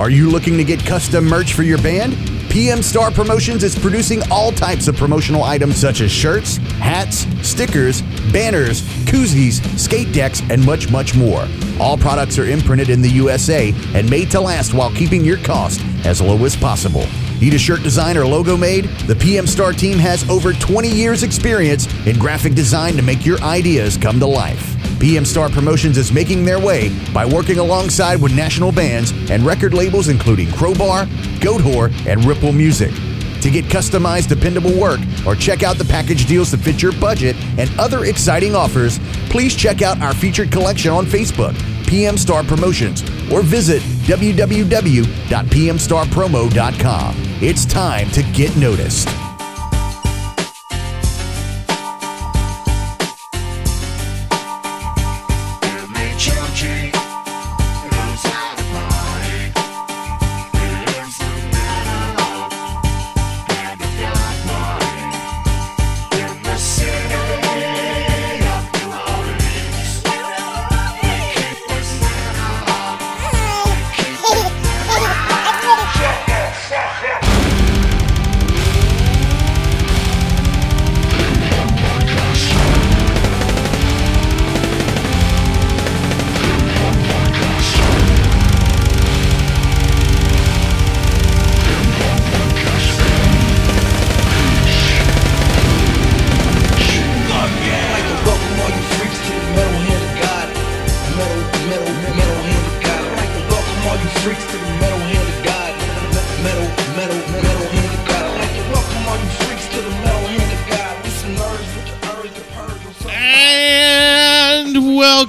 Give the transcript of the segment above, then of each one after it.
Are you looking to get custom merch for your band? PM Star Promotions is producing all types of promotional items such as shirts, hats, stickers, banners, koozies, skate decks, and much, much more. All products are imprinted in the USA and made to last while keeping your cost as low as possible. Need a shirt design or logo made? The PM Star team has over 20 years' experience in graphic design to make your ideas come to life. PM Star Promotions is making their way by working alongside with national bands and record labels including Crowbar, Goatwhore, and Ripple Music. To get customized, dependable work or check out the package deals that fit your budget and other exciting offers, please check out our featured collection on Facebook, PM Star Promotions, or visit www.pmstarpromo.com. It's time to get noticed.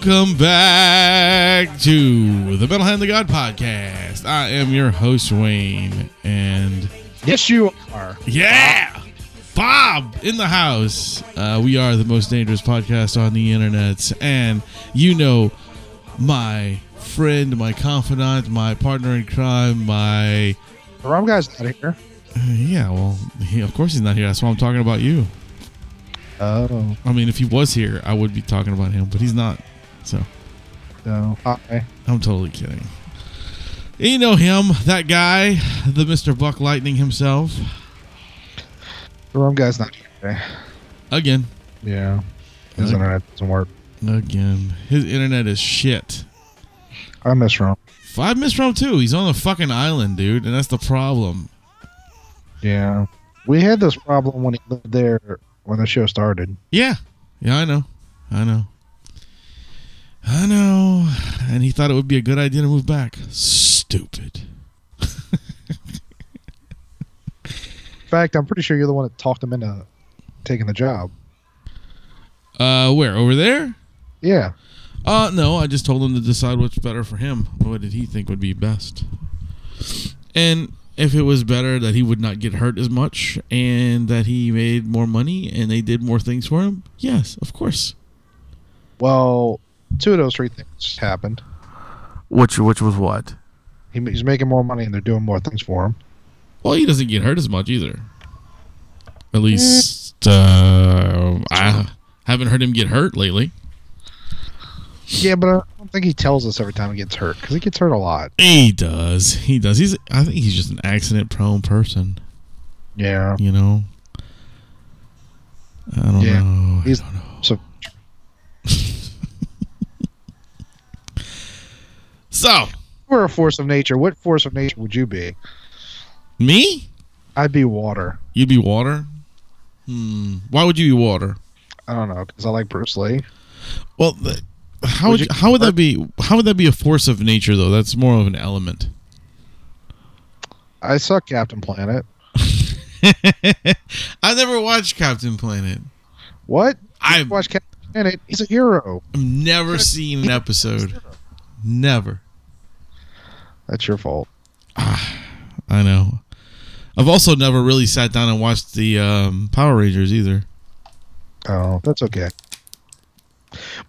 Welcome back to the Metal Hand of God podcast. I am your host, Wayne, and Yes, you are. yeah, Bob in the house. Uh, we are the most dangerous podcast on the internet, and you know my friend, my confidant, my partner in crime, my The Rum Guy's not here. uh, yeah. Well, he, of course he's not here. That's why I'm talking about you. Oh I mean, if he was here, I would be talking about him, but he's not. So no. Hi. I'm totally kidding. You know him, that guy, the Mr. Buck Lightning himself. The Rum Guy's not here today. Again. Yeah. His Okay. internet doesn't work. Again. His internet is shit. I miss Rome. I miss Rome too. He's on a fucking island, dude, and that's the problem. Yeah. We had this problem when he lived there when the show started. Yeah. Yeah, I know. I know. I know. And he thought it would be a good idea to move back. Stupid. In fact, I'm pretty sure you're the one that talked him into taking the job. Uh, where? Over there? Yeah. Uh, no, I just told him to decide what's better for him. What did he think would be best? And if it was better that he would not get hurt as much and that he made more money and they did more things for him, yes, of course. Well, two of those three things happened. Which which was what? He, he's making more money and they're doing more things for him. Well, he doesn't get hurt as much either. At least uh, I haven't heard him get hurt lately. Yeah, but I don't think he tells us every time he gets hurt because he gets hurt a lot. He does. He does. He's. I think he's just an accident-prone person. Yeah. You know. I don't Yeah, know. I he's- don't know. So So we're a force of nature. What force of nature would you be? me? I'd be water. You'd be water. Hmm. Why would you be water? I don't know because I like Bruce Lee. Well, the, how Would would you- how would that be? How would that be a force of nature though? That's more of an element. I saw Captain Planet. I never watched Captain Planet. What? I've Watch Captain Planet. He's a hero. I've never seen an episode. Never. That's your fault. I know. I've also never really sat down and watched the um, Power Rangers either. Oh, that's okay.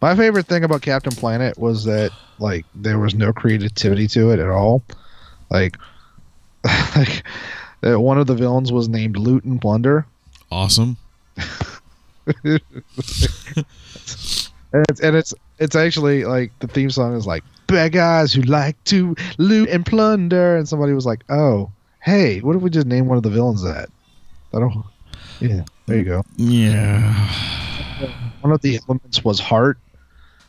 My favorite thing about Captain Planet was that like there was no creativity to it at all. Like, like that one of the villains was named Looten Plunder, Awesome. and it's and it's it's actually like the theme song is like bad guys who like to loot and plunder. And somebody was like, "Oh, hey, what if we just name one of the villains that?" I don't. Yeah, there you go. Yeah. One of the elements was heart.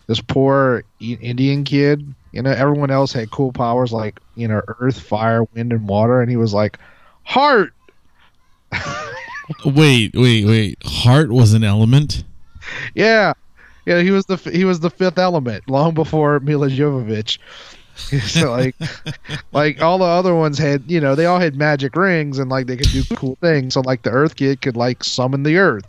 This poor Indian kid, you know, everyone else had cool powers like you know, earth, fire, wind, and water, and he was like, heart. Wait, wait, wait. Heart was an element. Yeah, yeah, he was the he was the fifth element long before Milla Jovovich. so like, like all the other ones had, you know, they all had magic rings and like they could do cool things. So like the Earth kid could like summon the Earth.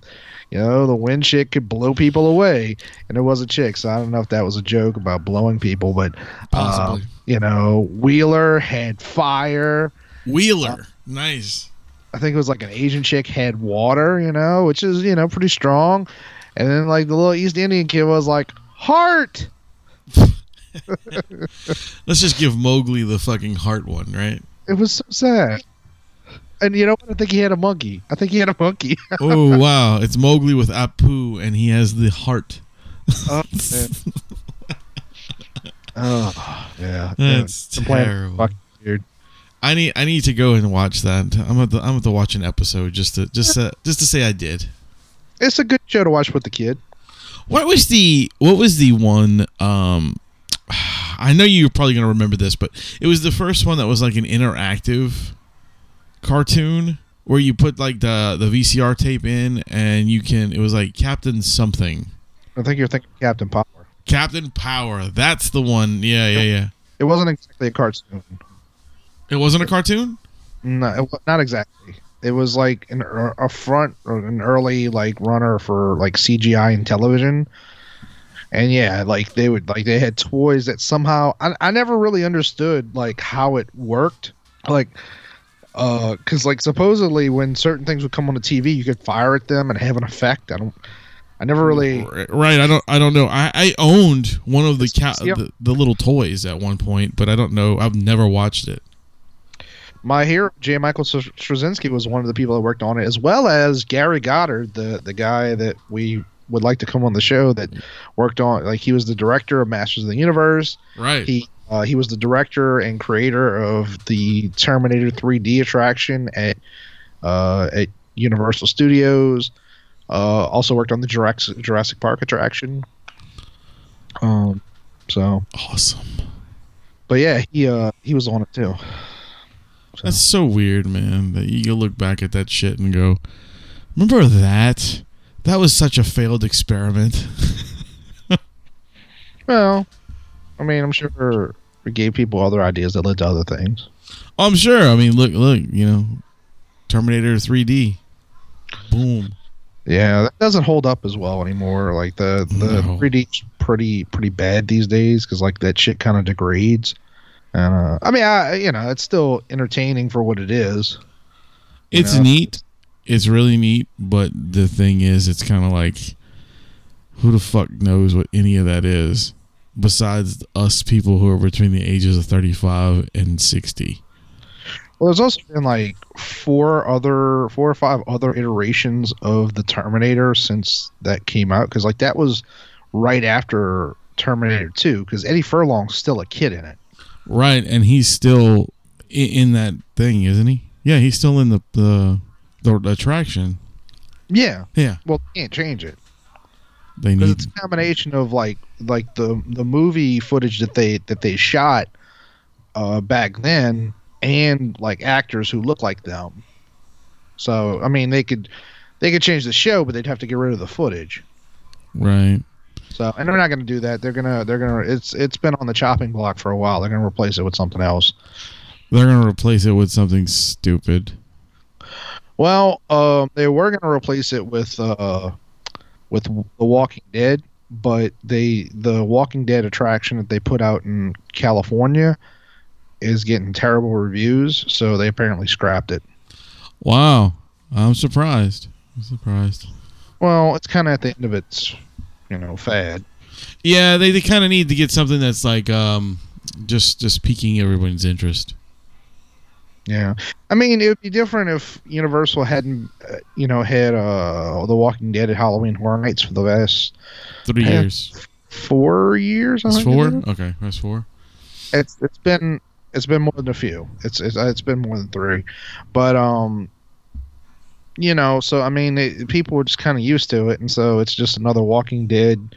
You know, the wind chick could blow people away, and it was a chick. So I don't know if that was a joke about blowing people, but uh, you know, Wheeler had fire. Wheeler. Nice. I think it was like an Asian chick had water, you know, which is you know pretty strong. And then like the little East Indian kid was like heart. Let's just give Mowgli the fucking heart one, right? It was so sad. And you know what? I think he had a monkey. I think he had a monkey. Oh wow, it's Mowgli with Apu, and he has the heart. oh, man. Oh, yeah. That's The terrible. fucking weird. I need I need to go and watch that. I'm at the I'm at to watch an episode just to just to, just to say I did. It's a good show to watch with the kid. What was the what was the one? Um, I know you're probably gonna remember this, but it was the first one that was like an interactive cartoon where you put like the the VCR tape in and you can. It was like Captain something. I think you're thinking Captain Power. Captain Power. That's the one. Yeah, yeah, yeah. It wasn't exactly a cartoon. It wasn't a cartoon. No, not exactly. It was like an, er- a front or an early like runner for like CGI and television. And yeah, like they would like they had toys that somehow I, I never really understood like how it worked. Like uh cuz like supposedly when certain things would come on the TV, you could fire at them and have an effect. I don't I never really Right. I don't. I don't know. I, I owned one of the, ca- Yep. the the little toys at one point, but I don't know. I've never watched it. My hero J. Michael Straczynski was one of the people that worked on it, as well as Gary Goddard, the the guy that we would like to come on the show that worked on like he was the director of Masters of the Universe. Right. He uh, he was the director and creator of the Terminator 3D attraction at uh, at Universal Studios. Uh, also worked on the Jurassic Jurassic Park attraction. Um, so, awesome. but yeah, he uh he was on it too. So, That's so weird, man. That you look back at that shit and go, "Remember that? That was such a failed experiment." well, I mean, I'm sure we gave people other ideas that led to other things. Oh, I'm sure. I mean, look, look. You know, Terminator 3D. Boom. Yeah, that doesn't hold up as well anymore. Like the the No. 3D's pretty pretty bad these days because like that shit kind of degrades. And uh, I mean, I you know it's still entertaining for what it is. It's know? neat. It's really neat, but the thing is, it's kind of like, who the fuck knows what any of that is, besides us people who are between the ages of 35 and 60. Well, there's also been like four other four or five other iterations of the Terminator since that came out because like that was right after Terminator 2 because Eddie Furlong's still a kid in it. Right, and he's still in, in that thing, isn't he? Yeah, he's still in the the, the attraction. Yeah, Yeah, well, can't change it. they because need. it's a combination of like like the the movie footage that they that they shot uh back then and like actors who look like them so i mean they could they could change the show but they'd have to get rid of the footage Right. So and they're not going to do that they're gonna they're gonna it's it's been on the chopping block for a while they're gonna replace it with something else They're gonna replace it with something stupid. well um they were gonna replace it with uh with the walking dead but they the walking dead attraction that they put out in california is getting terrible reviews so they apparently scrapped it Wow, I'm surprised. I'm surprised. well it's kind of at the end of its you know fad Yeah, they, they kind of need to get something that's like um just just piquing everyone's interest. yeah i mean it would be different if universal hadn't uh, you know had uh the walking dead at halloween horror nights for the last Three years. four years I That's think four. Okay, that's four. it's it's been it's been more than a few. It's it's, it's been more than three, but um, you know, so I mean, it, people were just kind of used to it, and so it's just another Walking Dead.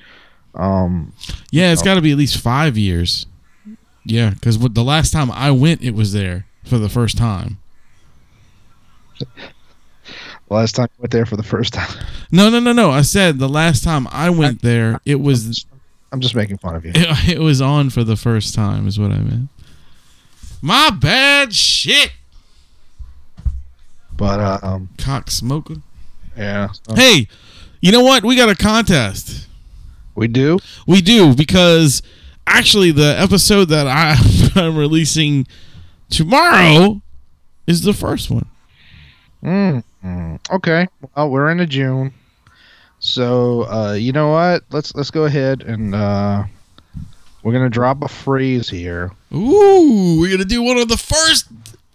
Um, Yeah, it's got to be at least five years. Yeah, because the last time I went, it was there for the first time. last time I went there for the first time. No, no, no, no. I said the last time I went there, it was I'm just making fun of you. it, it was on for the first time. Is what I meant. My bad. Shit. But uh, um, Cock smoking. yeah, so Hey, you know what? We got a contest. we do. We do because actually the episode that I, I'm releasing tomorrow is the first one. Mm, mm, okay. Well, we're into June, so uh, you know what? Let's let's go ahead and uh, we're gonna drop a phrase here. Ooh, we're gonna do one of the first.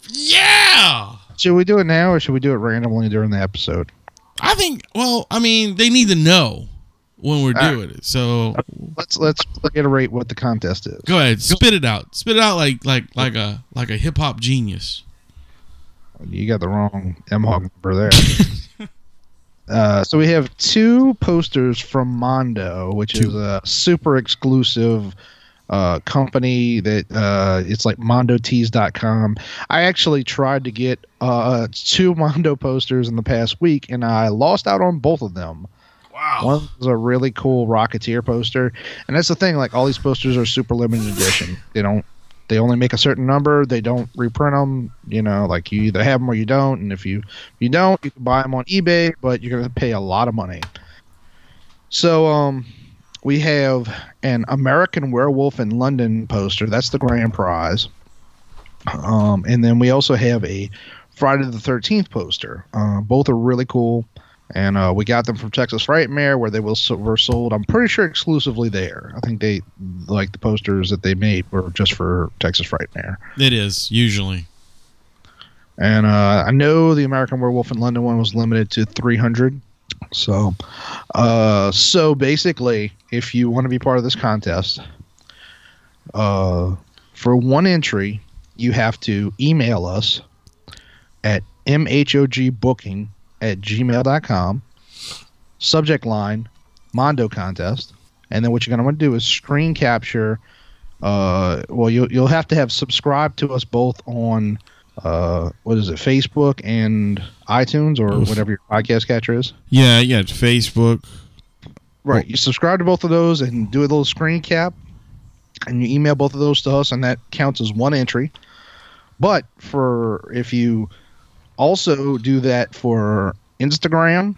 Yeah, Should we do it now, or should we do it randomly during the episode? I think. Well, I mean, they need to know when we're All doing it. So Let's let's reiterate what the contest is. go ahead, spit it out. Spit it out like like like a like a hip hop genius. You got the wrong M Hog number there. uh, so we have two posters from Mondo, which is a super exclusive uh, company that uh, it's like mondotees.com. I actually tried to get uh, two Mondo posters in the past week, and I lost out on both of them. Wow. One was a really cool Rocketeer poster, and that's the thing. Like all these posters are super limited edition. They don't. They only make a certain number. They don't reprint them. You know, like you either have them or you don't. And if you if you don't, you can buy them on eBay, but you're gonna pay a lot of money. So um, we have an American Werewolf in London poster. That's the grand prize. Um, and then we also have a Friday the Thirteenth poster. Uh, both are really cool and uh, we got them from Texas Frightmare, where they were sold. I'm pretty sure exclusively there. I think they like the posters that they made were just for Texas Frightmare. It is usually. And uh, I know the American Werewolf in London one was limited to 300. So, uh, so basically, if you want to be part of this contest, uh, for one entry, you have to email us at mhogbooking at gmail.com, subject line, Mondo contest. And then what you're going to want to do is screen capture. Uh, well, you'll, you'll have to have subscribed to us both on uh, what is it, Facebook and iTunes or Oof. whatever your podcast catcher is. Yeah, yeah. it's Facebook. Right. You subscribe to both of those and do a little screen cap, and you email both of those to us, and that counts as one entry. But for if you also do that for Instagram,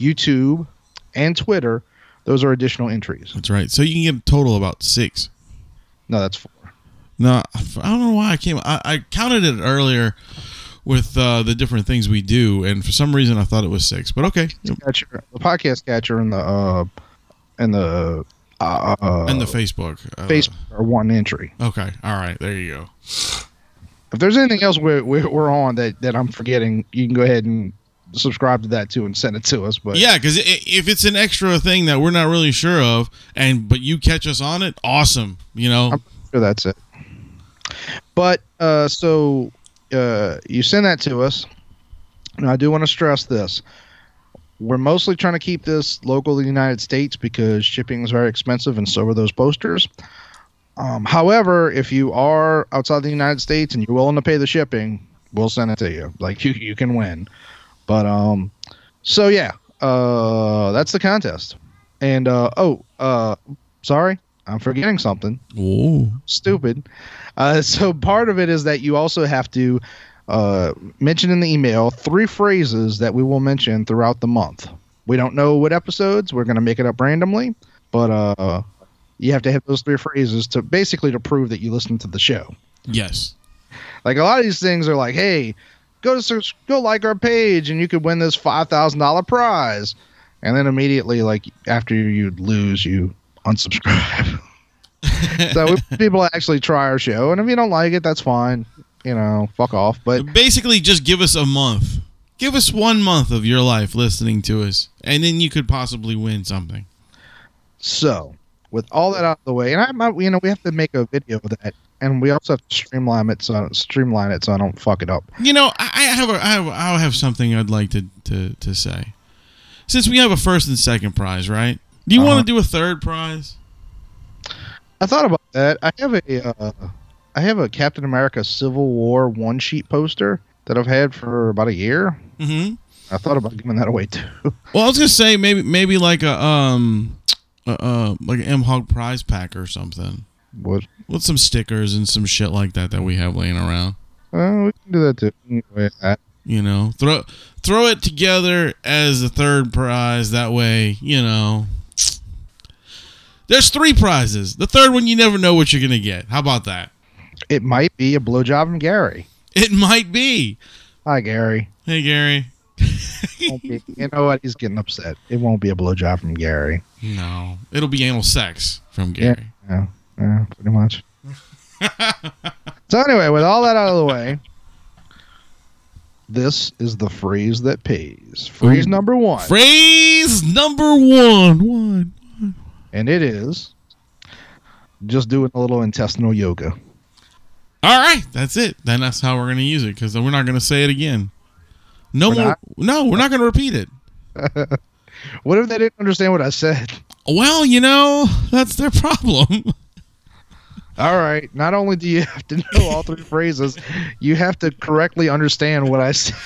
YouTube, and Twitter, those are additional entries. That's right. So you can get a total about six. No, that's four. No, I don't know why I came. I, I counted it earlier with uh, the different things we do, and for some reason I thought it was six. But okay, Catcher, the podcast catcher, and the uh, and the uh, uh, and the Facebook. Uh, Facebook are one entry. Okay, all right. There you go. If there's anything else we're, we're, we're on that, that I'm forgetting, you can go ahead and subscribe to that too and send it to us. But Yeah, because if it's an extra thing that we're not really sure of, and but you catch us on it, awesome. You know, I'm sure that's it. But uh, so uh, you send that to us. And I do want to stress this. We're mostly trying to keep this local to the United States because shipping is very expensive and so are those posters. Um, however, if you are outside the United States and you're willing to pay the shipping, we'll send it to you. Like you, you can win. But um, so yeah, uh, that's the contest. And uh, oh, uh, sorry, I'm forgetting something Ooh. stupid. Uh, so part of it is that you also have to uh, mention in the email three phrases that we will mention throughout the month. We don't know what episodes. We're going to make it up randomly, but uh, you have to have those three phrases to basically to prove that you listen to the show. yes, Like a lot of these things are like, hey, go to search, go like our page, and you could win this five thousand dollar prize. And then immediately, like after you lose, you unsubscribe. so we, people actually try our show, and if you don't like it, that's fine. You know, fuck off. But basically, just give us a month. Give us one month of your life listening to us, and then you could possibly win something. so, with all that out of the way, and I, might, you know, we have to make a video of that, and we also have to streamline it so streamline it so I don't fuck it up. You know, I, I have a, I have, I have something I'd like to, to, to say. Since we have a first and second prize, right? Do you Uh-huh. want to do a third prize? I thought about that. I have a uh, I have a Captain America Civil War one sheet poster that I've had for about a year. Mm-hmm. I thought about giving that away too. Well, I was gonna say maybe maybe like a um, uh, uh like an M Hog prize pack or something What? with some stickers and some shit like that that we have laying around. Uh, we can do that too. Anyway, I- You know, throw throw it together as the third prize. That way, you know. There's three prizes. The third one, you never know what you're gonna get. How about that? It might be a blowjob from Gary. It might be. Hi, Gary. Hey, Gary. You know what? He's getting upset. It won't be a blowjob from Gary. No, it'll be anal sex from Gary. Yeah, yeah, pretty much. so anyway, with all that out of the way, this is the phrase that pays. Phrase number one, Phrase number one. One. And it is just doing a little intestinal yoga. All right, that's it. Then that's how we're gonna use it because we're not gonna say it again. No We're more. not? No, we're not gonna repeat it. What if they didn't understand what I said? Well, you know, that's their problem. All right. Not only do you have to know all three phrases, you have to correctly understand what I said.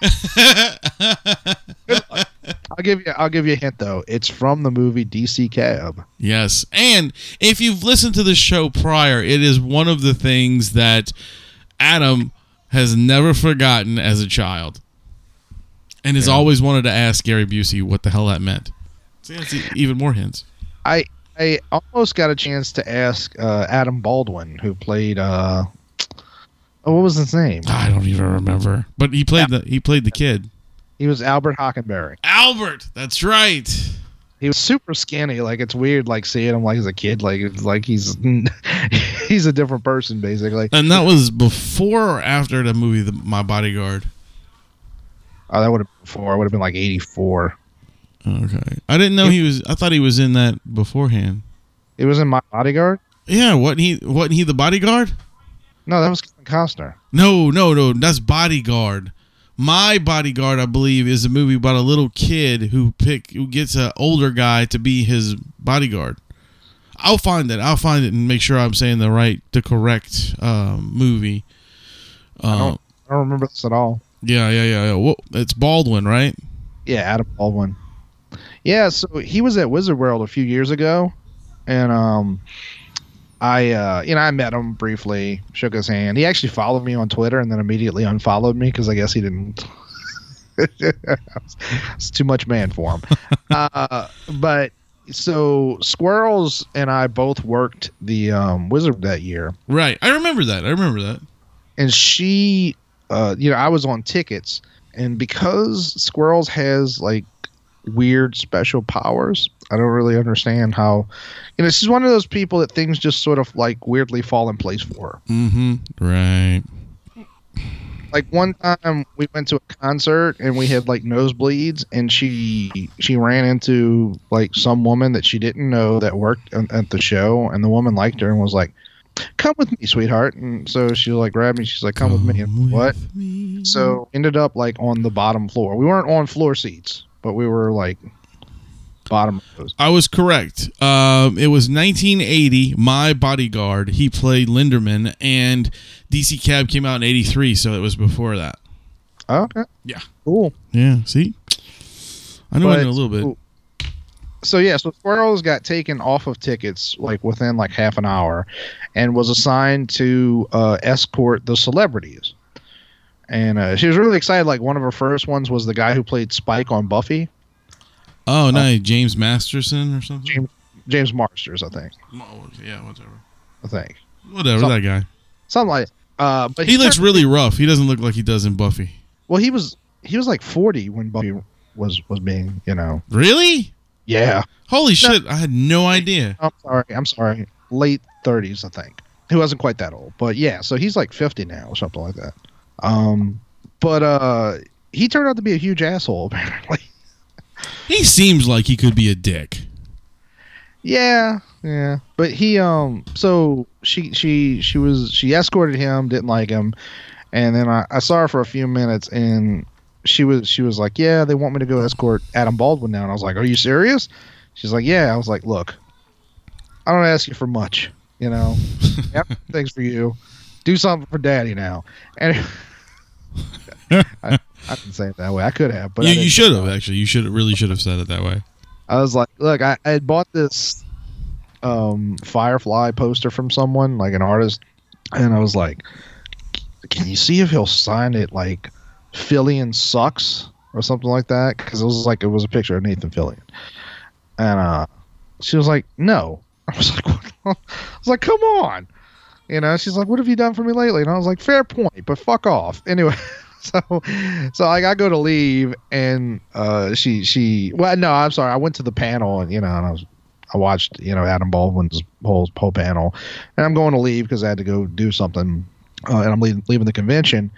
I'll give you. I'll give you a hint though. It's from the movie DC Cab. yes, and if you've listened to the show prior, it is one of the things that Adam has never forgotten as a child, and has Yeah. always wanted to ask Gary Busey what the hell that meant. See, that's even more hints. I I almost got a chance to ask uh, Adam Baldwin, who played. Uh, oh, what was his name? I don't even remember, but he played the he played the kid He was Albert Hockenberry. Albert. That's right. He was super skinny. Like it's weird, like seeing him like as a kid. Like like he's he's a different person basically. And that was before or after the movie the, My Bodyguard. Oh, that would have been before. I would have been like eighty four. Okay. I didn't know he was I thought he was in that beforehand. It was in my bodyguard. Yeah, wasn't he wasn't he the bodyguard? No, that was Kevin Costner. No, no, no, that's Bodyguard. My Bodyguard, I believe, is a movie about a little kid who pick who gets an older guy to be his bodyguard. I'll find it. I'll find it and make sure I'm saying the right, the correct um, movie. Um, don't- I don't remember this at all. yeah, yeah, yeah. yeah. Well, it's Baldwin, right? Yeah, Adam Baldwin. Yeah, so he was at Wizard World a few years ago, and um, I uh, you know I met him briefly, shook his hand. He actually followed me on Twitter and then immediately unfollowed me because I guess he didn't. it's too much man for him. uh, but so Squirrels and I both worked the um, Wizard that year, Right. I remember that. I remember that. and she uh you know i was on tickets and because squirrels has like weird special powers i don't really understand how you know she's one of those people that things just sort of like weirdly fall in place for her Mm-hmm. Right. like one time we went to a concert and we had like nosebleeds and she she ran into like some woman that she didn't know that worked at the show and the woman liked her and was like come with me sweetheart and so she like grabbed me she's like come with me and what me. So ended up like on the bottom floor. We weren't on floor seats, but we were like bottom. I was correct. Um, it was 1980. My bodyguard. He played Linderman, and DC Cab came out in '83, so it was before that. Oh, okay. Yeah. Cool. Yeah. See, I know But- a little bit. So yeah, so Squirrels got taken off of tickets like within like half an hour, and was assigned to uh, escort the celebrities. And uh, she was really excited. Like one of her first ones was the guy who played Spike on Buffy, Oh, no, James Masterson or something. James James Marsters, I think. Oh, yeah, whatever. I think Whatever. Some- that guy. something like. Uh, but He looks turned- really rough. He doesn't look like he does in Buffy. well. He was he was like forty when Buffy was was being you know Really? yeah. Holy shit! I had no idea. I'm sorry. I'm sorry. Late 30s, I think. He wasn't quite that old, but yeah. So he's like 50 now or something like that. Um, but uh, he turned out to be a huge asshole apparently. He seems like he could be a dick. yeah, yeah. But he um so she she she was she escorted him, didn't like him, and then I, I saw her for a few minutes and she was she was like, Yeah, they want me to go escort Adam Baldwin now and I was like, Are you serious? She's like, Yeah. I was like, Look, I don't ask you for much, you know. yep, thanks for you. Do something for daddy now. And I, I didn't say it that way. I could have, but you, you should have actually. You should really should have said it that way. I was like, look, I, I had bought this um, Firefly poster from someone, like an artist, and I was like, can you see if he'll sign it like Fillion sucks or something like that? Because it was like it was a picture of Nathan Fillion, and uh, she was like, no. I was like, what? I was like, come on. You know, she's like, "What have you done for me lately?" And I was like, "Fair point, but fuck off." Anyway, so so like I go to leave, and uh, she she well, no, I'm sorry, I went to the panel, and you know, and I was I watched you know Adam Baldwin's whole whole panel, and I'm going to leave because I had to go do something, uh, and I'm leaving leaving the convention,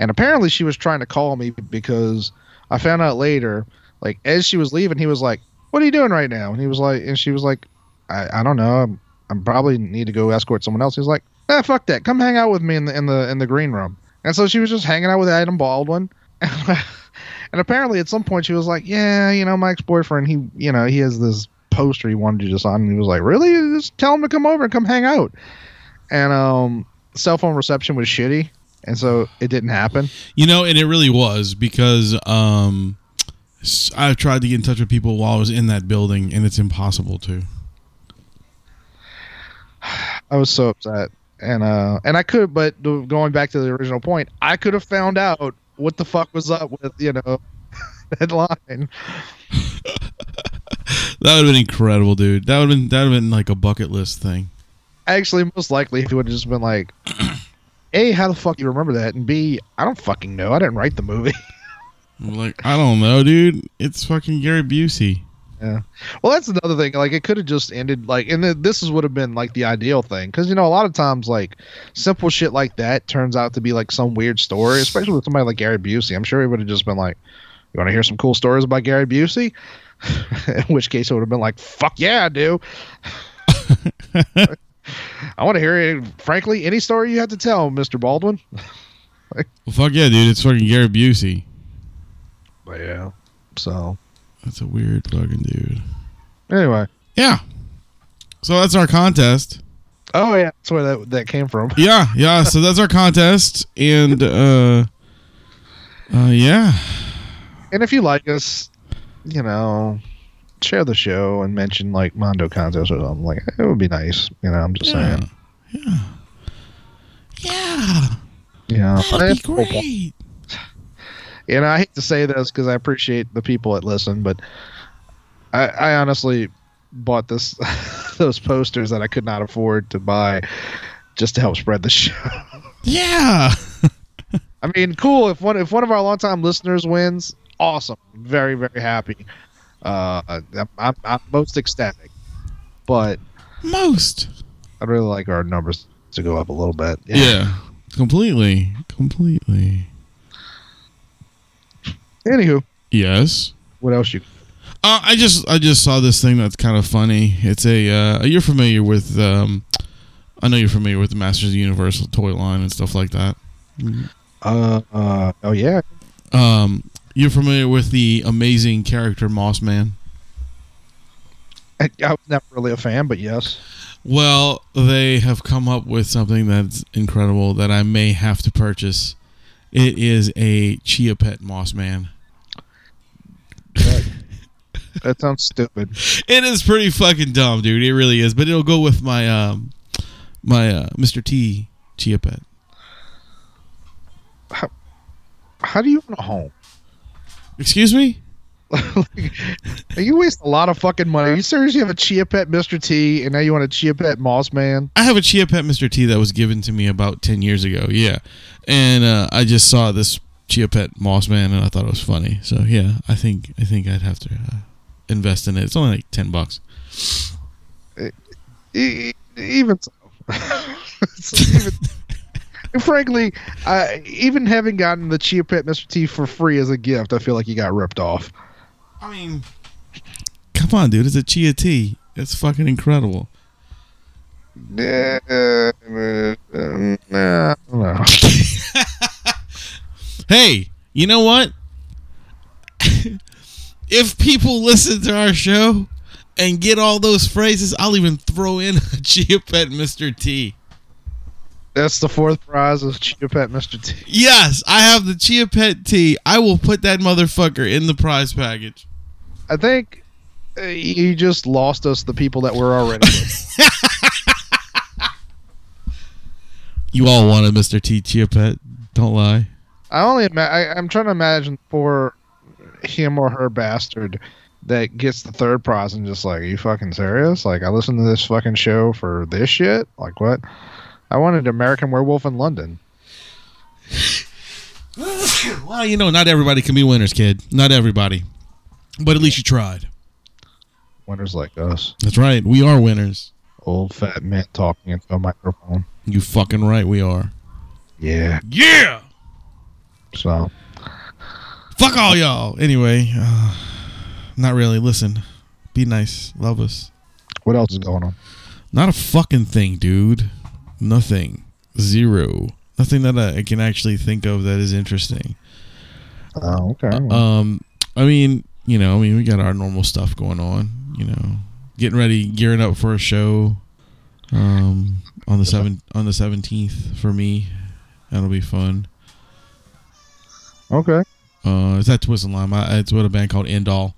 and apparently she was trying to call me because I found out later, like as she was leaving, he was like, "What are you doing right now?" And he was like, and she was like, "I I don't know, I'm, I'm probably need to go escort someone else." He was like, "Ah, fuck that, come hang out with me in the in the in the green room." And so she was just hanging out with Adam Baldwin. and apparently at some point she was like, Yeah, you know, my ex boyfriend, he you know, he has this poster he wanted you to sign and he was like, Really? Just tell him to come over and come hang out. And um cell phone reception was shitty and so it didn't happen. You know, and it really was because um, I've tried to get in touch with people while I was in that building, and it's impossible to. I was so upset. And uh and I could but going back to the original point, I could have found out what the fuck was up with, you know, that line. That would have been incredible, dude. That would have been that would have been like a bucket list thing. Actually, most likely he would have just been like, A, how the fuck you remember that? And B, I don't fucking know. I didn't write the movie. I'm like, I don't know, dude. It's fucking Gary Busey. Yeah. Well, that's another thing. Like, it could have just ended like, and this is would have been like the ideal thing, because you know a lot of times like simple shit like that turns out to be like some weird story, especially with somebody like Gary Busey. I'm sure he would have just been like, "You want to hear some cool stories about Gary Busey?" In which case, it would have been like, "Fuck yeah, I do." I want to hear, it, frankly, any story you have to tell, Mister Baldwin. Well, fuck yeah, dude. It's fucking Gary Busey. But yeah. So That's a weird fucking dude. anyway. Yeah. So that's our contest. Oh yeah, that's where that that came from. Yeah, yeah. So that's our contest, and uh, uh, yeah. And if you like us, you know, share the show and mention like Mondo contest or something. Like it would be nice. You know, I'm just Yeah. saying. Yeah. Yeah. Yeah, That'd be That's the whole point. great. And I hate to say this because I appreciate the people that listen, but I, I honestly bought this those posters that I could not afford to buy just to help spread the show. Yeah. I mean, cool if one if one of our longtime listeners wins, awesome. Very very happy. Uh, I'm, I'm, I'm most ecstatic, but Most. I'd really like our numbers to go up a little bit. Yeah. Completely. Completely. Anywho, Yes. what else you? Uh, I just I just saw this thing that's kind of funny. It's a uh, you're familiar with um, I know you're familiar with the Masters of the Universal toy line and stuff like that. Uh, uh, oh yeah, Um, you're familiar with the amazing character Moss Man. I, I was never really a fan, but yes. Well, they have come up with something that's incredible that I may have to purchase. It is a Chia Pet Moss Man. That, sounds stupid. It is pretty fucking dumb, dude. It really is. But it'll go with my um my uh, Mr. T Chia Pet. How do you own a home? Excuse me? you waste a lot of fucking money. Are you serious? You have a Chia Pet Mr. T, and now you want a Chia Pet Moss Man? I have a Chia Pet Mr. T that was given to me about 10 years ago. Yeah. And uh, I just saw this Chia Pet Moss Man and I thought it was funny. So yeah, I think I think I'd have to uh, invest in it. It's only like 10 bucks. Even so. Even, frankly, I, even having gotten the Chia Pet Mr. T for free as a gift, I feel like you got ripped off. I mean, come on, dude. It's a Chia T. It's fucking incredible. Yeah, uh, nah, no. Hey, you know what? If people listen to our show and get all those phrases, I'll even throw in a Chia Pet Mr. T. That's the fourth prize of Chia Pet Mr. T. Yes, I have the Chia Pet T. I will put that motherfucker in the prize package. I think uh, you just lost us the people that were already. You all wanted Mr. T Chia Pet. Don't lie. I only ima- I, I'm trying to imagine for him or her bastard that gets the third prize and just like, are you fucking serious? Like, I listened to this fucking show for this shit. Like, what? I wanted American Werewolf in London. Well, you know, not everybody can be winners, kid. Not everybody. But at least you tried. Winners like us, That's right. We are winners. old fat man talking into a microphone. You fucking right, we are. Yeah. Yeah! So Fuck all y'all. Anyway, uh, not really. Listen, be nice. Love us. what else is going on? Not a fucking thing, dude. Nothing. Zero. Nothing that I can actually think of that is interesting. Oh, okay. Um, I mean, you know, I mean, we got our normal stuff going on. You know, getting ready, gearing up for a show. Um, on the seven on the seventeenth for me, that'll be fun. okay. Uh, it's at Twist and Lime. I, it's with a band called End All.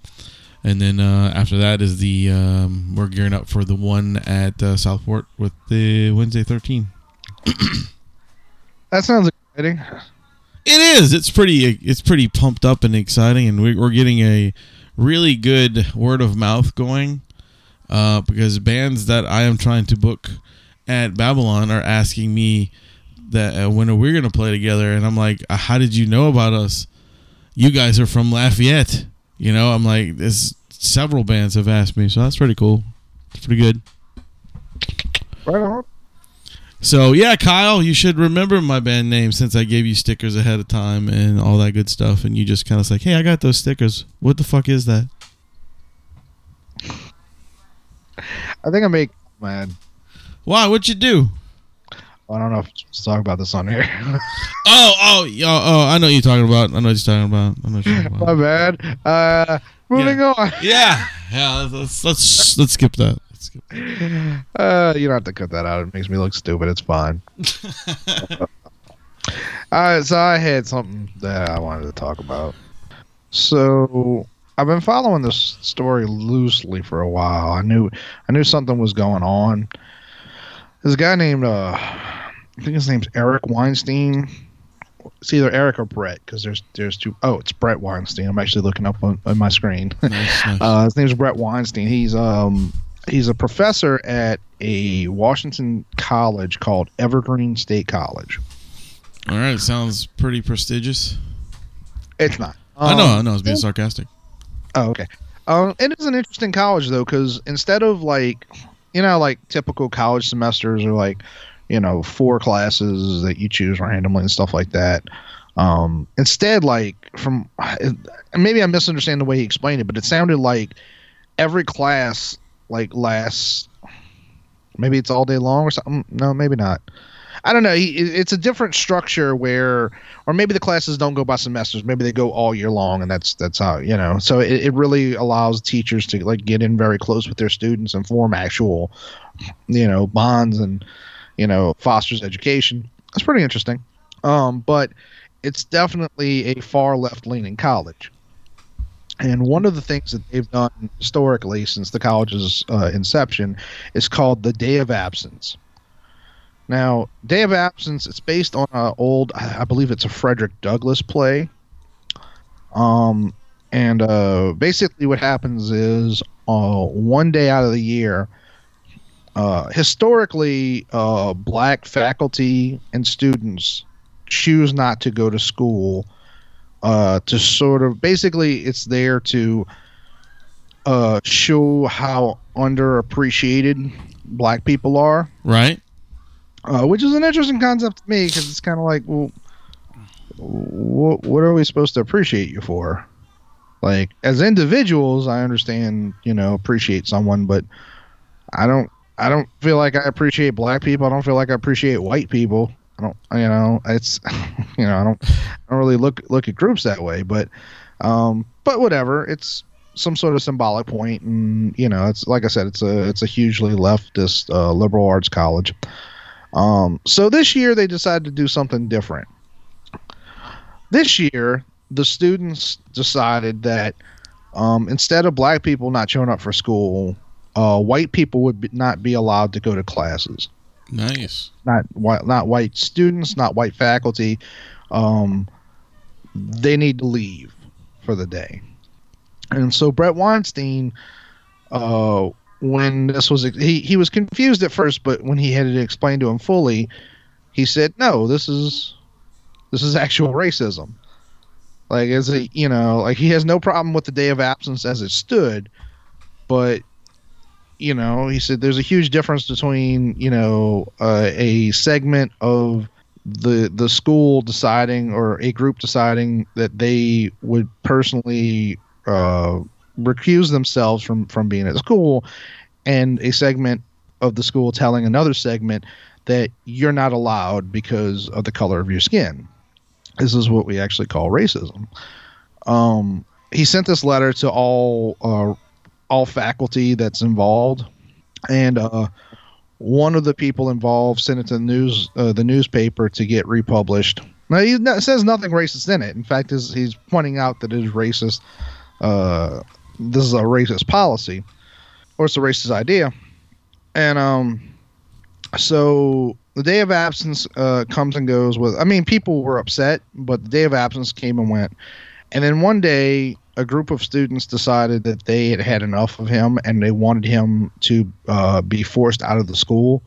And then uh, after that is the um, we're gearing up for the one at uh, Southport with the Wednesday 13. That sounds exciting. It is. It's pretty. It's pretty pumped up and exciting, and we, we're getting a really good word of mouth going. Uh, because bands that I am trying to book at Babylon are asking me that uh, when are we going to play together, and I'm like, uh, how did you know about us? You guys are from Lafayette. You know, I'm like, there's several bands have asked me, so that's pretty cool. It's pretty good. Right on. So yeah, Kyle, you should remember my band name since I gave you stickers ahead of time and all that good stuff, and you just kind of like, hey, I got those stickers. What the fuck is that? I think I make man. Why? What'd you do? I don't know if to talk about this on here. Oh, oh, oh, oh! I know what you're talking about. I know what you're talking about. I know talking My bad. Uh, moving on. yeah, yeah. Let's let's let's skip that. Let's skip that. Uh, you don't have to cut that out. It makes me look stupid. It's fine. uh, so I had something that I wanted to talk about. So I've been following this story loosely for a while. I knew I knew something was going on. There's a guy named uh, I think his name's Eric Weinstein. It's either Eric or Bret because there's there's two oh it's Bret Weinstein. I'm actually looking up on, on my screen. Nice, nice. Uh, his name's Bret Weinstein. He's um he's a professor at a Washington college called Evergreen State College. all right, sounds pretty prestigious. It's not. I know, Um, I know. I was being sarcastic. Oh, okay. Um, it is an interesting college though, because instead of like, you know, like typical college semesters are like, you know, four classes that you choose randomly and stuff like that. Um, instead, like from maybe I misunderstand the way he explained it, but it sounded like every class like lasts. Maybe it's all day long or something. No, maybe not. I don't know. It's a different structure where, or maybe the classes don't go by semesters. Maybe they go all year long, and that's that's how you know. So it, it really allows teachers to like get in very close with their students and form actual, you know, bonds and you know fosters education. That's pretty interesting. Um, but it's definitely a far left leaning college. And one of the things that they've done historically since the college's uh, inception is called the Day of Absence. Now, Day of Absence, it's based on an old, I believe it's a Frederick Douglass play. Um, and uh, basically, what happens is uh, one day out of the year, uh, historically, uh, black faculty and students choose not to go to school uh, to sort of basically, it's there to uh, show how underappreciated black people are Right? uh, which is an interesting concept to me because it's kind of like, well, what what are we supposed to appreciate you for? Like as individuals, I understand, you know, appreciate someone, but I don't I don't feel like I appreciate black people. I don't feel like I appreciate white people. I don't, you know, it's, you know, I don't, I don't really look look at groups that way. But, um, but whatever. It's some sort of symbolic point, and you know, it's like I said, it's a it's a hugely leftist uh, liberal arts college. Um, so this year they decided to do something different. This year, the students decided that um, instead of black people not showing up for school, uh, white people would be, not be allowed to go to classes. Nice. Not white, not white students, not white faculty. Um, they need to leave for the day. And so Bret Weinstein, uh, when this was he he was confused at first, but when he had it explained to him fully, he said, "No, this is this is actual racism." Like as a you know, like he has no problem with the day of absence as it stood, but you know, he said there's a huge difference between you know uh, a segment of the the school deciding or a group deciding that they would personally uh, recuse themselves from from being at school, and a segment of the school telling another segment that you're not allowed because of the color of your skin. This is what we actually call racism. Um, he sent this letter to all uh, all faculty that's involved, and uh, one of the people involved sent it to the news uh, the newspaper to get republished. Now he says nothing racist in it. In fact, is he's pointing out that it is racist. Uh, this is a racist policy, or it's a racist idea, and um, so the day of absence uh, comes and goes with. I mean, people were upset, but the day of absence came and went, and then one day a group of students decided that they had had enough of him and they wanted him to uh, be forced out of the school.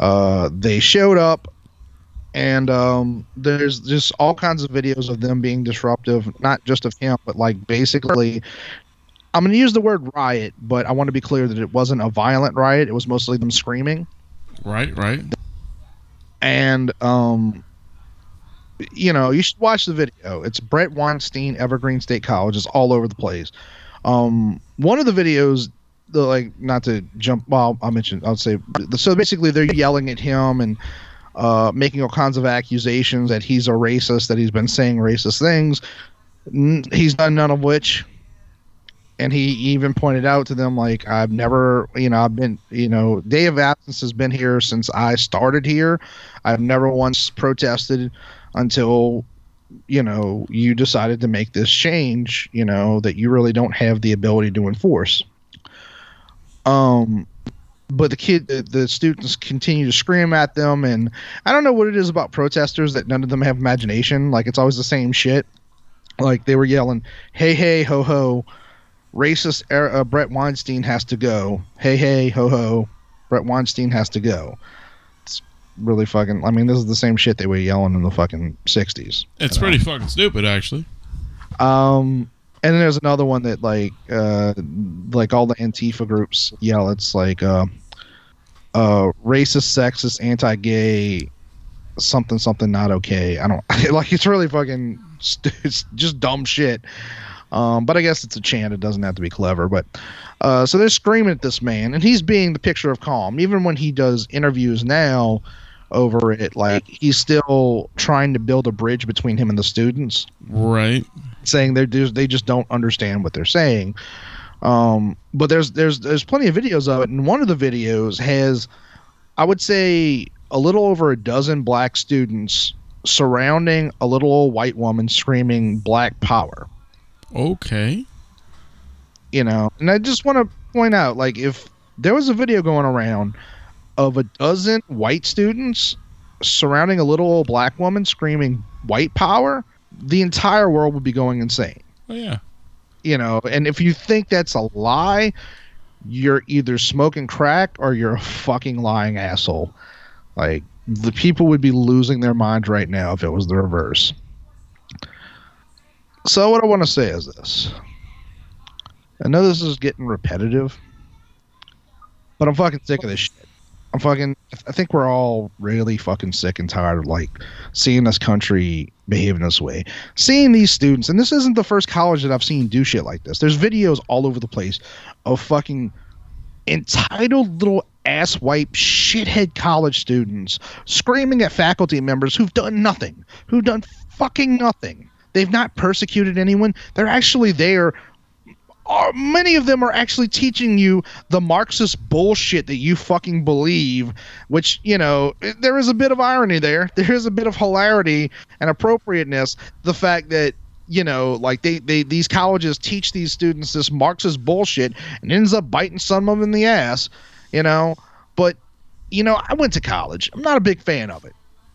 Uh, they showed up, and um, there's just all kinds of videos of them being disruptive, not just of him, but like basically. I'm going to use the word riot, but I want to be clear that it wasn't a violent riot. It was mostly them screaming Right, right. and um you know you should watch the video. It's bret weinstein evergreen state college it's all over the place. Um one of the videos the like not to jump well i'll mention i'll say so basically they're yelling at him and uh making all kinds of accusations that he's a racist that he's been saying racist things. N- he's done none of which. And he even pointed out to them like i've never you know i've been you know day of absence has been here since i started here. I've never once protested until you know you decided to make this change you know that you really don't have the ability to enforce um but the kid the, students continue to scream at them and i don't know what it is about protesters that none of them have imagination like it's always the same shit like they were yelling hey hey ho ho racist uh, Bret Weinstein has to go. Hey, hey, ho, ho. Bret Weinstein has to go. Really fucking. I mean, this is the same shit they were yelling in the fucking 60s. It's pretty fucking stupid, actually. Um, and then there's another one that, like, uh, like all the Antifa groups yell. It's like, uh, uh, racist, sexist, anti gay, something, something not okay. I don't, like, it's really fucking, st- it's just dumb shit. Um, but I guess it's a chant. It doesn't have to be clever. But uh, so they're screaming at this man, and he's being the picture of calm. Even when he does interviews now over it, like he's still trying to build a bridge between him and the students, Right. saying just, they just don't understand what they're saying. Um, but there's there's there's plenty of videos of it, and one of the videos has, I would say, a little over a dozen black students surrounding a little old white woman screaming "Black Power." Okay. you know and i just want to point out like if there was a video going around of a dozen white students surrounding a little old black woman screaming white power the entire world would be going insane Oh yeah. you know and if you think that's a lie you're either smoking crack or you're a fucking lying asshole like the people would be losing their minds right now if it was the reverse so what i want to say is this. I know this is getting repetitive but i'm fucking sick of this shit. I'm fucking i think we're all really fucking sick and tired of like seeing this country behaving this way. Seeing these students and this isn't the first college that i've seen do shit like this. There's videos all over the place of fucking entitled little ass asswipe shithead college students screaming at faculty members who've done nothing, who've done fucking nothing. They've not persecuted anyone. They're actually there. Are, many of them are actually teaching you the Marxist bullshit that you fucking believe, which, you know, there is a bit of irony there. There is a bit of hilarity and appropriateness. The fact that you know, like they, they these colleges teach these students this Marxist bullshit and ends up biting some of them in the ass, you know. But you know, I went to college. I'm not a big fan of it.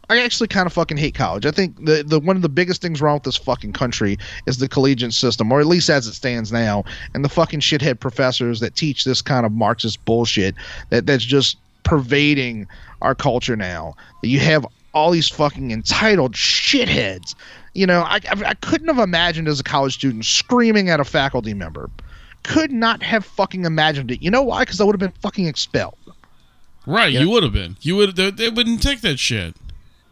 I actually kind of fucking hate college. I think the the one of the biggest things wrong with this fucking country is the collegiate system, or at least as it stands now, and the fucking shithead professors that teach this kind of Marxist bullshit that that's just pervading our culture now. You have all these fucking entitled shitheads. You know, I, I, I couldn't have imagined as a college student screaming at a faculty member. Could not have fucking imagined it. You know why? Because I would have been fucking expelled. Right, Yeah. you would have been. You would. They, they wouldn't take that shit.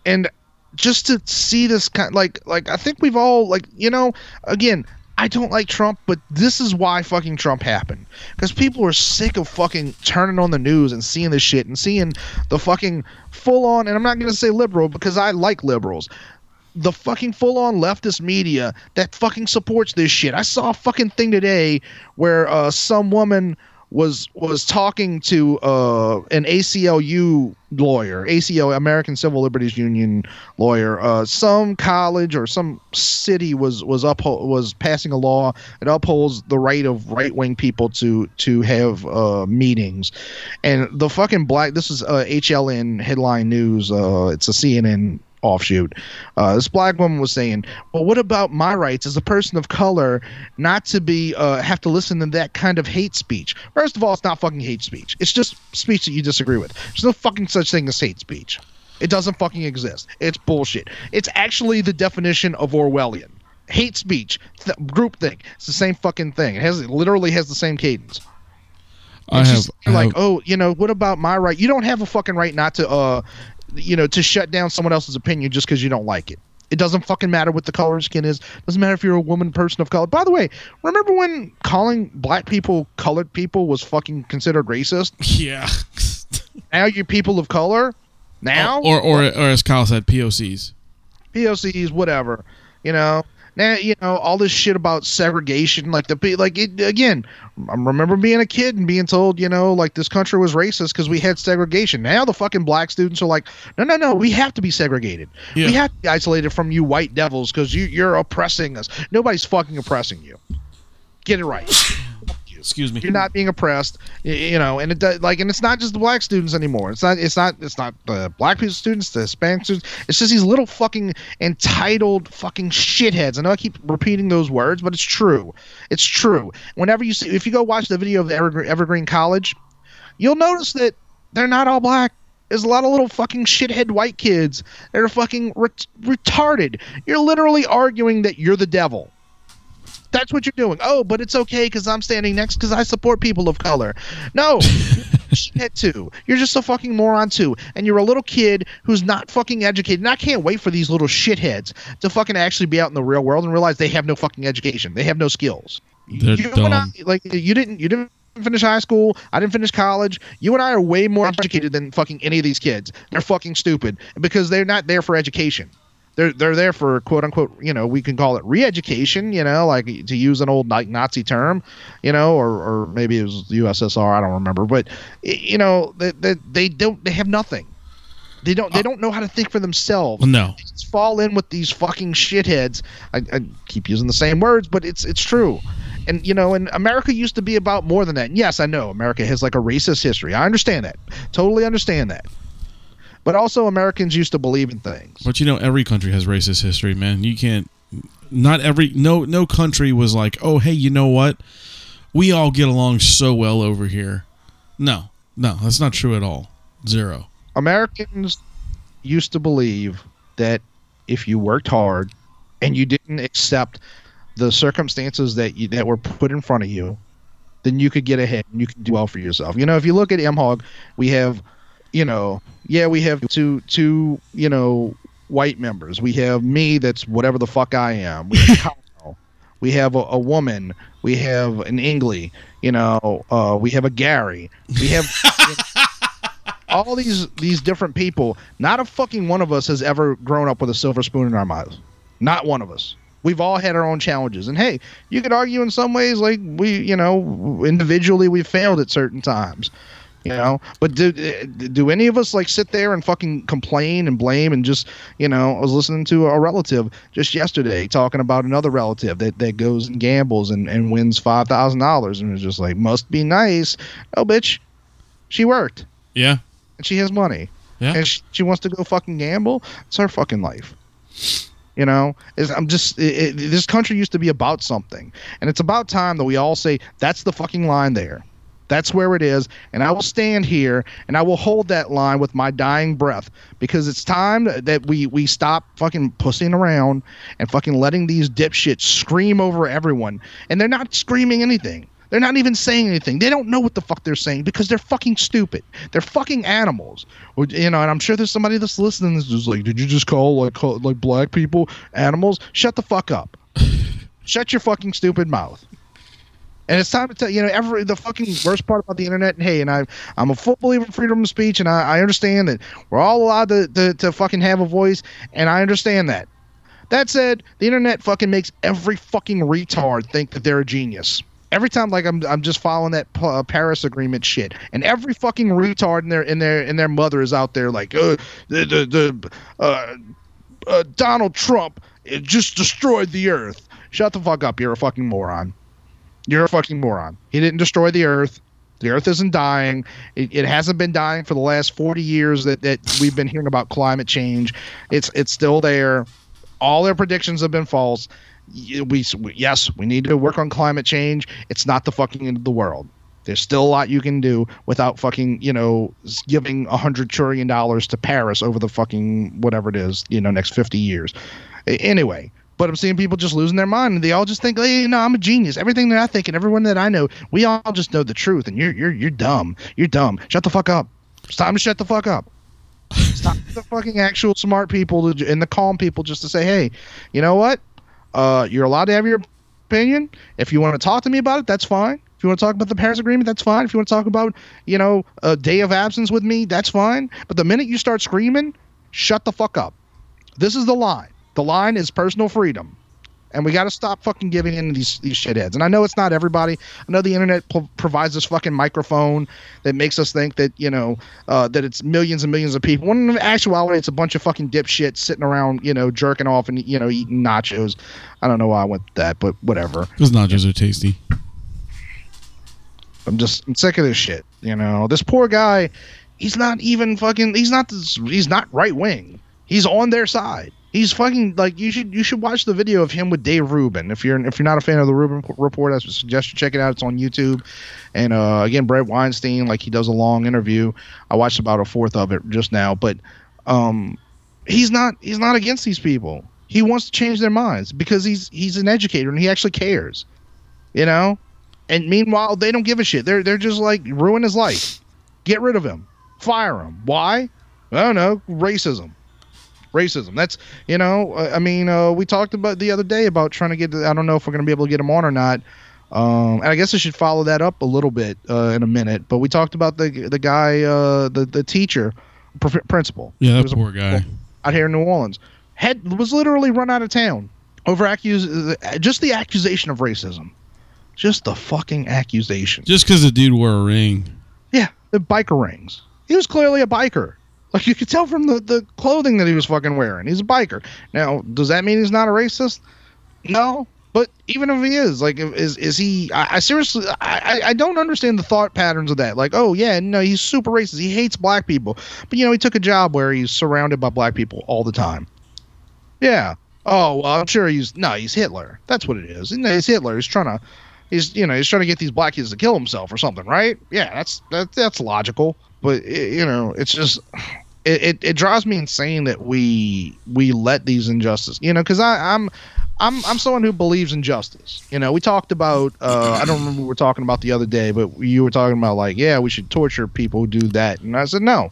And just to see this kind like like I think we've all like you know again I don't like Trump but this is why fucking Trump happened because people are sick of fucking turning on the news and seeing this shit and seeing the fucking full on and I'm not gonna say liberal because I like liberals the fucking full on leftist media that fucking supports this shit. I saw a fucking thing today where uh, some woman was was talking to uh, an ACLU lawyer, ACL American Civil Liberties Union lawyer. Uh, some college or some city was was uphold was passing a law that upholds the right of right wing people to to have uh, meetings, and the fucking black. This is uh, HLN headline news. Uh, it's a CNN offshoot. Uh, this black woman was saying, "Well, what about my rights as a person of color not to be uh, have to listen to that kind of hate speech?" First of all, it's not fucking hate speech. It's just speech that you disagree with. There's no fucking such thing as hate speech. It doesn't fucking exist. It's bullshit. It's actually the definition of Orwellian. Hate speech, th- groupthink. It's the same fucking thing. It has it literally has the same cadence. I It's have. just I like, have- oh, you know, what about my right? You don't have a fucking right not to, uh, you know, to shut down someone else's opinion just because you don't like it. It doesn't fucking matter what the color of skin is. Doesn't matter if you're a woman, person of color. By the way, remember when calling black people colored people was fucking considered racist? yeah. Now you're people of color. Now or, or or as Kyle said, POCs. POCs, whatever. You know, now you know all this shit about segregation. Like the like it again. I remember being a kid and being told, you know, like this country was racist because we had segregation. Now the fucking black students are like, no, no, no, we have to be segregated. Yeah. We have to be isolated from you white devils because you you're oppressing us. Nobody's fucking oppressing you. Get it right. Excuse me. You're not being oppressed, you know, and it does, like, and it's not just the black students anymore. It's not, it's not, it's not the black people students, the Hispanic students. It's just these little fucking entitled fucking shitheads. I know I keep repeating those words, but it's true. It's true. Whenever you see, if you go watch the video of the Evergreen, Evergreen College, you'll notice that they're not all black. There's a lot of little fucking shithead white kids that are fucking ret- retarded. You're literally arguing that you're the devil. That's what you're doing. Oh, but it's okay because I'm standing next because I support people of color. No, shit too. You're just a fucking moron too, and you're a little kid who's not fucking educated. And I can't wait for these little shitheads to fucking actually be out in the real world and realize they have no fucking education. They have no skills. They're you and I, like you didn't you didn't finish high school. I didn't finish college. You and I are way more educated than fucking any of these kids. They're fucking stupid because they're not there for education. They're they're there for quote unquote. You know, we can call it re-education. You know, like to use an old like Nazi term. You know, or or maybe it was the USSR. I don't remember. But you know, they, they, they don't. They have nothing. They don't. They uh, don't know how to think for themselves No. just fall in with these fucking shitheads. I, I keep using the same words, but it's it's true. And you know, and America used to be about more than that. And yes, I know America has like a racist history. I understand that. Totally understand that. But also Americans used to believe in things. But you know, every country has racist history, man. You can't. Not every no no country was like, oh hey, you know what? We all get along so well over here. No, no, that's not true at all. Zero. Americans used to believe that if you worked hard and you didn't accept the circumstances that you, that were put in front of you, then you could get ahead and you could do well for yourself. You know, if you look at MHOG, we have, you know, yeah, we have two two, you know, white members. We have me that's whatever the fuck I am. We have Kyle. We have a, a woman. We have an Ingley. You know, uh, we have a Gary. We have all these these different people. Not a fucking one of us has ever grown up with a silver spoon in our mouth. Not one of us. We've all had our own challenges, and hey, you could argue in some ways like we, you know, individually we've failed at certain times. You know, but do do any of us like sit there and fucking complain and blame and just you know? I was listening to a relative just yesterday talking about another relative that, that goes and gambles and, and wins five thousand dollars and was just like must be nice. Oh, bitch, she worked Yeah. and she has money Yeah. and she, she wants to go fucking gamble. It's her fucking life. You know, is I'm just it, it, this country used to be about something, and it's about time that we all say that's the fucking line there. That's where it is, and I will stand here and I will hold that line with my dying breath because it's time that we we stop fucking pussying around and fucking letting these dipshits scream over everyone, and they're not screaming anything. They're not even saying anything. They don't know what the fuck they're saying because they're fucking stupid. They're fucking animals. You know, and I'm sure there's somebody that's listening that's just like, did you just call like call, like black people animals? Shut the fuck up. Shut your fucking stupid mouth. And it's time to tell you know every the fucking worst part about the internet. And hey, and I I'm a full believer in freedom of speech, and I, I understand that we're all allowed to, to to fucking have a voice, and I understand that. That said, the internet fucking makes every fucking retard think that they're a genius. Every time, like I'm, I'm just following that uh, Paris Agreement shit, and every fucking retard in their, in their, in their mother is out there like, uh, the, the, the, uh, uh, Donald Trump just destroyed the Earth. Shut the fuck up! You're a fucking moron. You're a fucking moron. He didn't destroy the Earth. The Earth isn't dying. It, it hasn't been dying for the last 40 years that, that we've been hearing about climate change. It's it's still there. All their predictions have been false. We, yes, we need to work on climate change. It's not the fucking end of the world. There's still a lot you can do without fucking, you know, giving a hundred trillion dollars to Paris over the fucking whatever it is, you know, next 50 years. Anyway, but I'm seeing people just losing their mind, and they all just think, hey, no, I'm a genius. Everything that I think and everyone that I know, we all just know the truth, and you're you're you're dumb. You're dumb. Shut the fuck up. It's time to shut the fuck up. Stop the fucking actual smart people to, and the calm people just to say, hey, you know what? Uh, you're allowed to have your opinion. If you want to talk to me about it, that's fine. If you want to talk about the Paris Agreement, that's fine. If you want to talk about, you know, a day of absence with me, that's fine. But the minute you start screaming, shut the fuck up. This is the line. The line is personal freedom. And we got to stop fucking giving in to these, these shitheads. And I know it's not everybody. I know the internet pro- provides this fucking microphone that makes us think that, you know, uh, that it's millions and millions of people. When in actuality, it's a bunch of fucking dipshits sitting around, you know, jerking off and, you know, eating nachos. I don't know why I went with that, but whatever. Those nachos are tasty. I'm just I'm sick of this shit. You know, this poor guy, he's not even fucking. He's not. This, he's not right wing. He's on their side. He's fucking like you should you should watch the video of him with Dave Rubin. If you're if you're not a fan of the Rubin report, I suggest you check it out. It's on YouTube. And uh, again, Bret Weinstein, like he does a long interview. I watched about a fourth of it just now, but um, he's not he's not against these people. He wants to change their minds because he's he's an educator and he actually cares. You know, and meanwhile, they don't give a shit. They're they're just like ruin his life. Get rid of him. Fire him. Why? I don't know. Racism. Racism. That's you know. uh, I mean, uh, we talked about the other day about trying to get. I don't know if we're gonna be able to get him on or not. Um, and I guess I should follow that up a little bit uh, in a minute. But we talked about the the guy, uh, the the teacher, pr- principal. Yeah, that was a poor guy. out here in New Orleans. Had was literally run out of town over accuse just the accusation of racism. Just the fucking accusation. Just because the dude wore a ring. Yeah, the biker rings. He was clearly a biker. Like you could tell from the, the clothing that he was fucking wearing. He's a biker. Now, does that mean he's not a racist? No. But even if he is, like, is is he? I, I seriously, I, I don't understand the thought patterns of that. Like, oh yeah, no, he's super racist. He hates black people. But you know, he took a job where he's surrounded by black people all the time. Yeah. Oh well, I'm sure he's no, he's Hitler. That's what it is. No, he's Hitler. He's trying to, he's you know, he's trying to get these black kids to kill himself or something, right? Yeah, that's that, that's logical. But i you know, it's just it, it, it drives me insane that we we let these injustices, you know, because I'm I'm I'm someone who believes in justice. You know, we talked about uh, I don't remember what we were talking about the other day, but you were talking about like, yeah, we should torture people who do that, and I said no,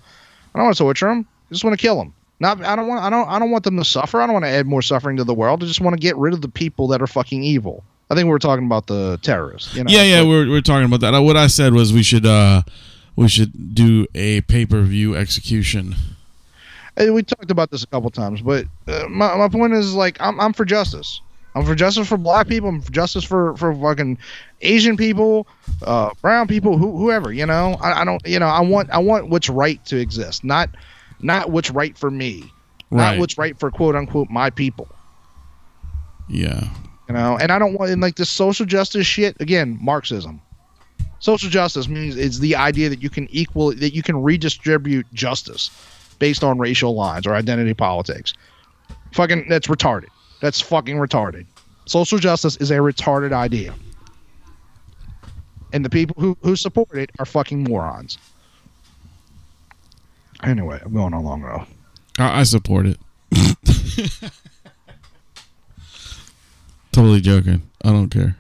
I don't want to torture them. I just want to kill them. Not I don't want I don't I don't want them to suffer. I don't want to add more suffering to the world. I just want to get rid of the people that are fucking evil. I think we were talking about the terrorists. You know, yeah, yeah, we're, we're talking about that. What I said was we should uh, we should do a pay per view execution. Hey, we talked about this a couple times, but uh, my my point is like I'm I'm for justice. I'm for justice for black people. I'm for justice for for fucking Asian people, uh, brown people, who, whoever. You know, I, I don't. You know, I want I want what's right to exist, not not what's right for me, Right. not what's right for quote unquote my people. Yeah. You know, and I don't want and like this social justice shit again. Marxism. Social justice means it's the idea that you can equal that you can redistribute justice based on racial lines or identity politics. Fucking that's retarded. That's fucking retarded. Social justice is a retarded idea. And the people who, who support it are fucking morons. Anyway, I'm going on long enough. I, I support it. totally joking. I don't care.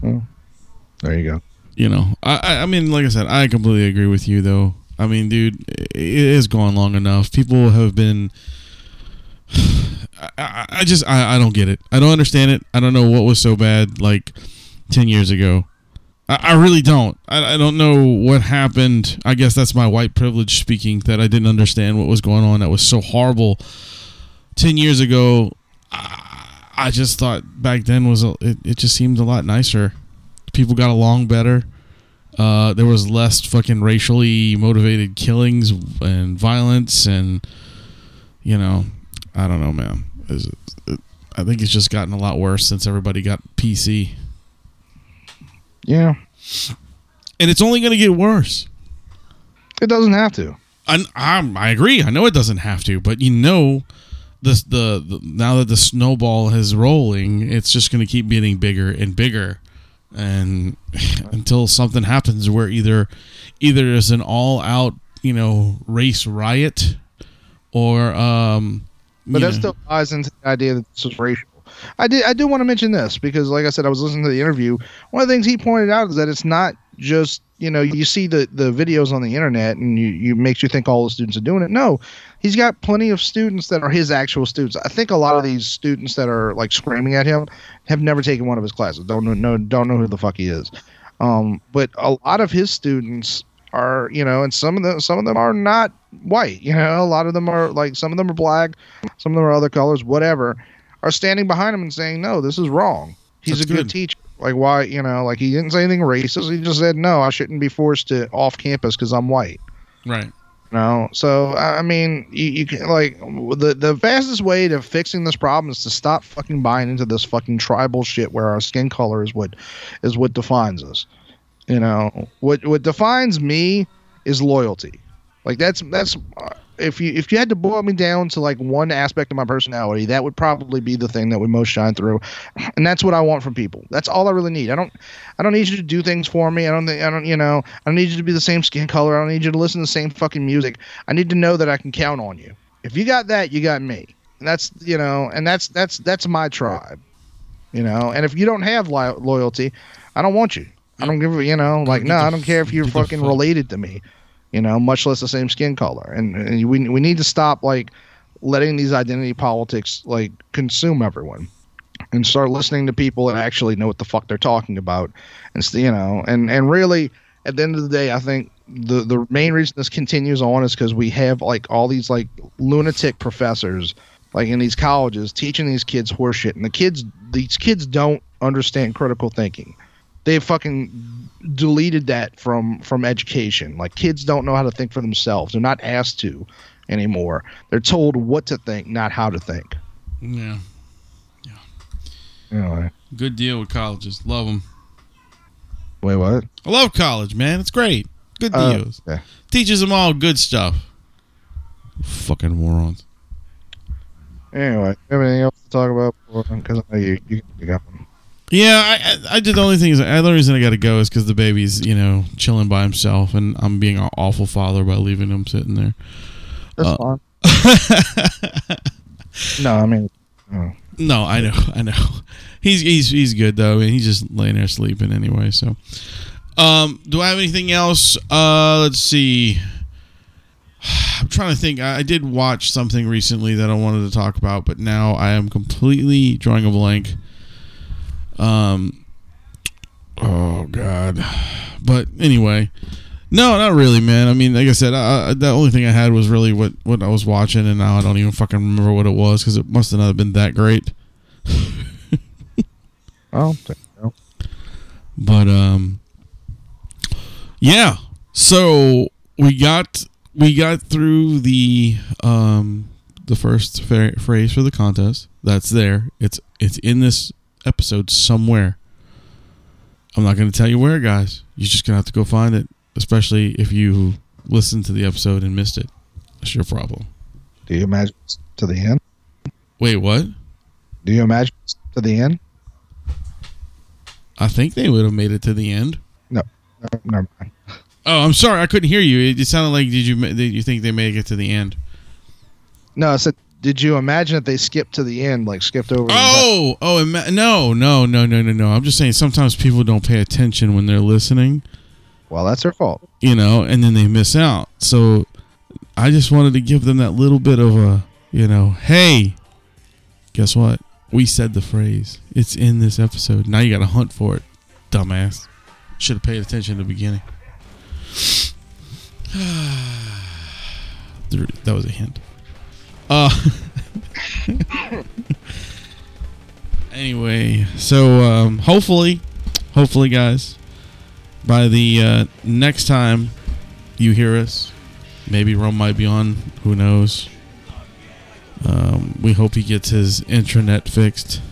There you go. You know, I, I mean, like I said, I completely agree with you, though. I mean, dude, it is gone long enough. People have been. I, I, I just I, I don't get it. I don't understand it. I don't know what was so bad like ten years ago. I, I really don't. I, I don't know what happened. I guess that's my white privilege speaking that I didn't understand what was going on. That was so horrible ten years ago. I, I just thought back then was a, it, it just seemed a lot nicer. People got along better. Uh, there was less fucking racially motivated killings and violence, and you know, I don't know, man. Is it, it, I think it's just gotten a lot worse since everybody got PC, Yeah. and it's only going to get worse. It doesn't have to. I, I I agree. I know it doesn't have to, but you know, this the, the now that the snowball is rolling, it's just going to keep getting bigger and bigger, and until something happens where either either there's an all out you know race riot, or um, But that know- still ties into the idea that this is racial. I did I do want to mention this because like I said, I was listening to the interview. One of the things he pointed out is that it's not just, you know, you see the, the videos on the internet and you, you makes you think all the students are doing it. No. He's got plenty of students that are his actual students. I think a lot of these students that are like screaming at him have never taken one of his classes. Don't know no don't know who the fuck he is. Um, but a lot of his students are, you know, and some of them some of them are not white. You know, a lot of them are like some of them are black, some of them are other colors, whatever, are standing behind him and saying, "No, this is wrong. He's That's a good, good. teacher." Like why, you know, like he didn't say anything racist. He just said, "No, I shouldn't be forced to off campus because I'm white." right. You know, so I mean, you, you can like the the fastest way to fixing this problem is to stop fucking buying into this fucking tribal shit where our skin color is what is what defines us. You know, what what defines me is loyalty. Like that's that's if you if you had to boil me down to like one aspect of my personality, that would probably be the thing that would most shine through, and that's what I want from people. That's all I really need. I don't I don't need you to do things for me. I don't think I don't you know I don't need you to be the same skin color. I don't need you to listen to the same fucking music. I need to know that I can count on you. If you got that, you got me. And that's you know, and that's that's that's my tribe. You know, and if you don't have li- loyalty, I don't want you. I don't give a you know like no, I don't care if you're fucking related to me. You know, much less the same skin color. And, and we we need to stop like letting these identity politics like consume everyone and start listening to people that actually know what the fuck they're talking about. And you know and and really at the end of the day i think the the main reason this continues on is because we have like all these like lunatic professors like in these colleges teaching these kids horseshit. And the kids these kids don't understand critical thinking they fucking deleted that from from education like kids don't know how to think for themselves they're not asked to anymore they're told what to think not how to think Yeah. Yeah. Anyway Good deal with colleges. Love them. wait what I love college, man. It's great. Good Uh, deals. yeah. Teaches them all good stuff. Fucking morons. Anyway, anything else to talk about? Because I know you, you, you got one. Yeah, I, I, I did. The only thing is, the only reason I got to go is because the baby's, you know, chilling by himself, and I'm being an awful father by leaving him sitting there. That's Uh, fine. No, I mean. No, I know, I know. He's he's he's good though, and he's just laying there sleeping anyway. So, um, do I have anything else? Uh, let's see. I'm trying to think. I, I did watch something recently that I wanted to talk about, but now I am completely drawing a blank. Um. Oh God. But anyway, No, not really, man. I mean, like I said, I, I, the only thing I had was really what, what I was watching, and now I don't even fucking remember what it was because it must have not been that great. Oh, there you go. But um, yeah. So we got we got through the um the first phrase for the contest. That's there. It's it's in this episode somewhere. I'm not going to tell you where, guys. You're just going to have to go find it, especially if you listened to the episode and missed it. That's your problem. Do you imagine to the end? Wait, what? Do you imagine to the end? I think they would have made it to the end. No, no never mind. Oh, I'm sorry. I couldn't hear you. It, sounded like did you did you think they made it to the end? No, I said, did you imagine that they skipped to the end, like skipped over? Oh, oh, ima- no, no, no, no, no, no. I'm just saying sometimes people don't pay attention when they're listening, well, that's their fault. you know, and then they miss out. So I just wanted to give them that little bit of a, you know, hey, guess what? We said the phrase. It's in this episode. Now you got to hunt for it, dumbass. Should have paid attention at the beginning. that was a hint. Uh anyway, so um, hopefully, hopefully, guys, by the uh, next time you hear us, maybe Rome might be on. Who knows? Um, we hope he gets his intranet fixed.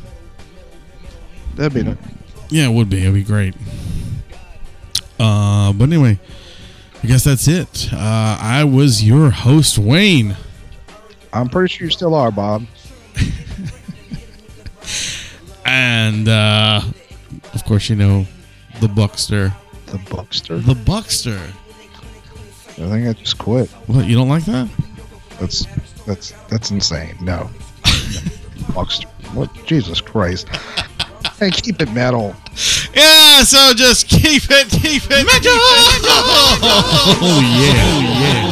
That'd be. Nice. Yeah, it would be. It'd be great. Uh, but anyway, I guess that's it. Uh, I was your host, Wayne. I'm pretty sure you still are, Bob. And uh, of course, you know the Buckster. The Buckster. The Buckster. I think I just quit. What? You don't like that? That's that's that's insane. No. Buckster. What? Jesus Christ. Hey, keep it metal. Yeah. So just keep it, keep it, metal. Oh yeah. Oh yeah.